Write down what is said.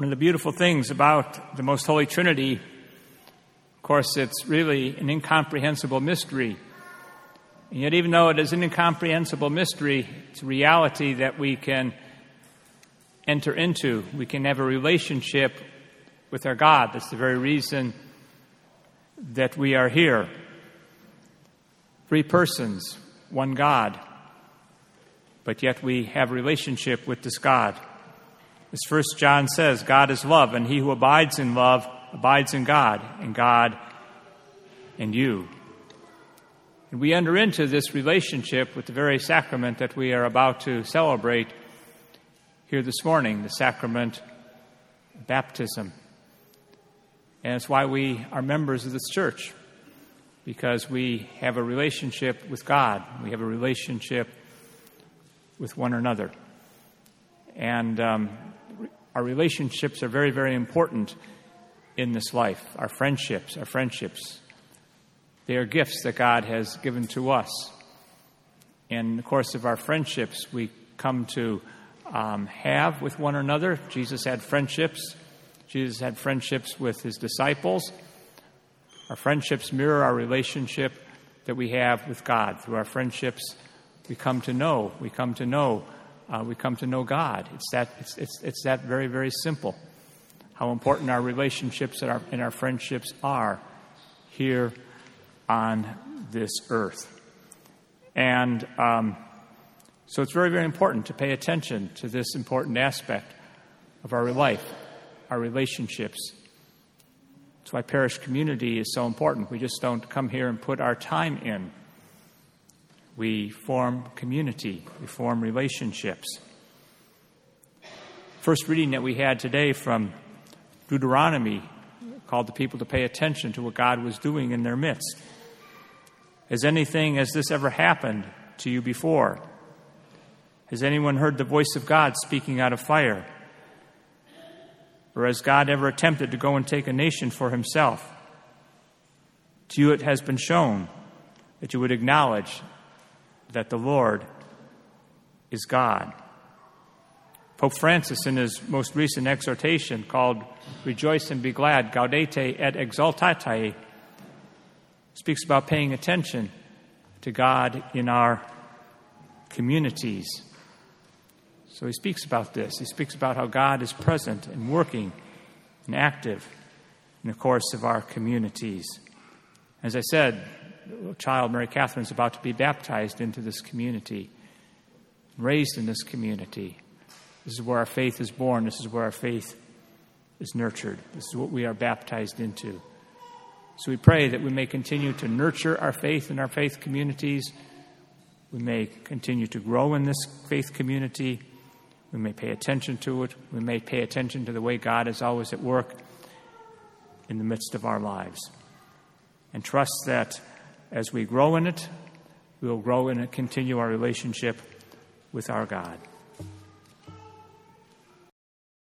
One of the beautiful things about the Most Holy Trinity, of course, it's really an incomprehensible mystery. And yet, even though it is an incomprehensible mystery, it's a reality that we can enter into. We can have a relationship with our God. That's the very reason that we are here. Three persons, one God, but yet we have relationship with this God. As First John says, God is love, and he who abides in love abides in God, and God in you. And we enter into this relationship with the very sacrament that we are about to celebrate here this morning, the sacrament of baptism. And it's why we are members of this church, because we have a relationship with God, we have a relationship with one another. And um, our relationships are very, very important in this life. Our friendships, our friendships, they are gifts that God has given to us. In the course of our friendships, we come to um, have with one another. Jesus had friendships Jesus had friendships with his disciples. Our friendships mirror our relationship that we have with God. Through our friendships, we come to know. We come to know. Uh, we come to know God. It's that. It's, it's, it's that very very simple. How important our relationships and our, and our friendships are here on this earth. And um, so it's very very important to pay attention to this important aspect of our life our relationships. That's why parish community is so important. We just don't come here and put our time in. We form community, we form relationships. First reading that we had today from Deuteronomy called the people to pay attention to what God was doing in their midst. Has anything, has this ever happened to you before? Has anyone heard the voice of God speaking out of fire? or has God ever attempted to go and take a nation for himself? To you it has been shown that you would acknowledge that the Lord is God. Pope Francis, in his most recent exhortation called Rejoice and Be Glad, Gaudete et Exultate, speaks about paying attention to God in our communities. So he speaks about this. He speaks about how God is present and working and active in the course of our communities. As I said, child, Mary Catherine, is about to be baptized into this community, raised in this community. This is where our faith is born. This is where our faith is nurtured. This is what we are baptized into. So we pray that we may continue to nurture our faith in our faith communities. We may continue to grow in this faith community we may pay attention to it. We may pay attention to the way God is always at work in the midst of our lives. And trust that as we grow in it, we will grow in and continue our relationship with our God.